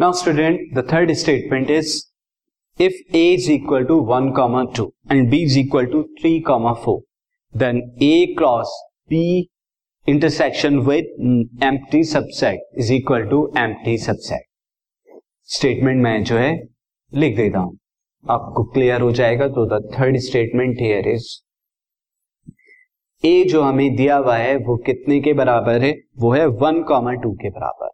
Now student, the third statement is if a is equal to 1 comma 2 and b is equal to 3 comma 4 then a cross b intersection with empty subset is equal to empty subset statement मैं जो है लिख देता हूँ आपको clear हो जाएगा तो the third statement here is A जो हमें दिया हुआ है वो कितने के बराबर है वो है वन कॉमा टू के बराबर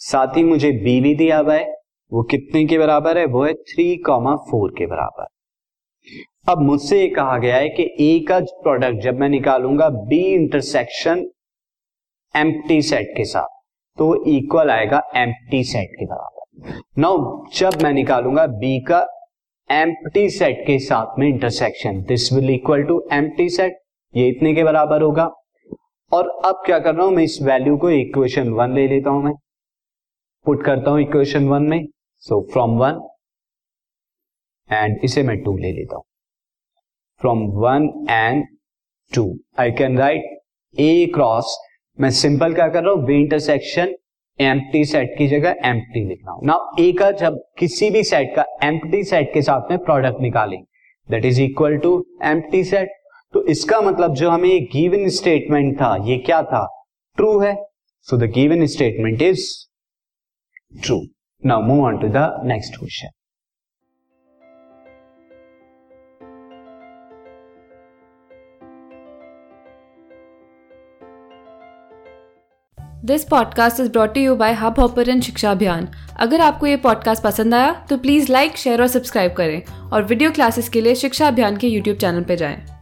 साथ ही मुझे बी भी दिया हुआ है। वो कितने के बराबर है? वो है थ्री कॉमा फोर के बराबर। अब मुझसे ये कहा गया है कि ए का प्रोडक्ट जब मैं निकालूँगा बी इंटरसेक्शन एम्प्टी सेट के साथ तो इक्वल आएगा एम्प्टी सेट के बराबर। नाउ जब मैं निकालूँगा बी का एम्प्टी सेट के साथ में intersection this will equal to empty set ये इतने के बराबर होगा। और अब क्या कर रहा हूँ? मैं इस वैल्यू को इक्वेशन वन ले लेता हूँ मैं। पुट करता हूँ इक्वेशन वन में सो फ्रॉम वन एंड इसे मैं टू ले लेता हूँ। From one and two I can write A cross मैं सिंपल क्या कर रहा हूँ? बी इंटरसेक्शन एम्प्टी सेट की जगह एम्प्टी लिख रहा हूँ। ना ए का जब किसी भी सेट का एम्प्टी सेट के साथ में प्रोडक्ट निकालेंगे that is equal to empty set तो इसका मतलब जो हमें गिवन स्टेटमेंट था, ये क्या था? ट्रू है। So the given statement is true now move on to the next question this podcast is brought you by Hubhopper Shiksha Abhiyan अगर आपको ये पॉडकास्ट पसंद आया तो प्लीज़ लाइक शेयर और सब्सक्राइब करें और वीडियो क्लासेस के लिए शिक्षा अभियान के यूट्यूब चैनल पर जाएँ।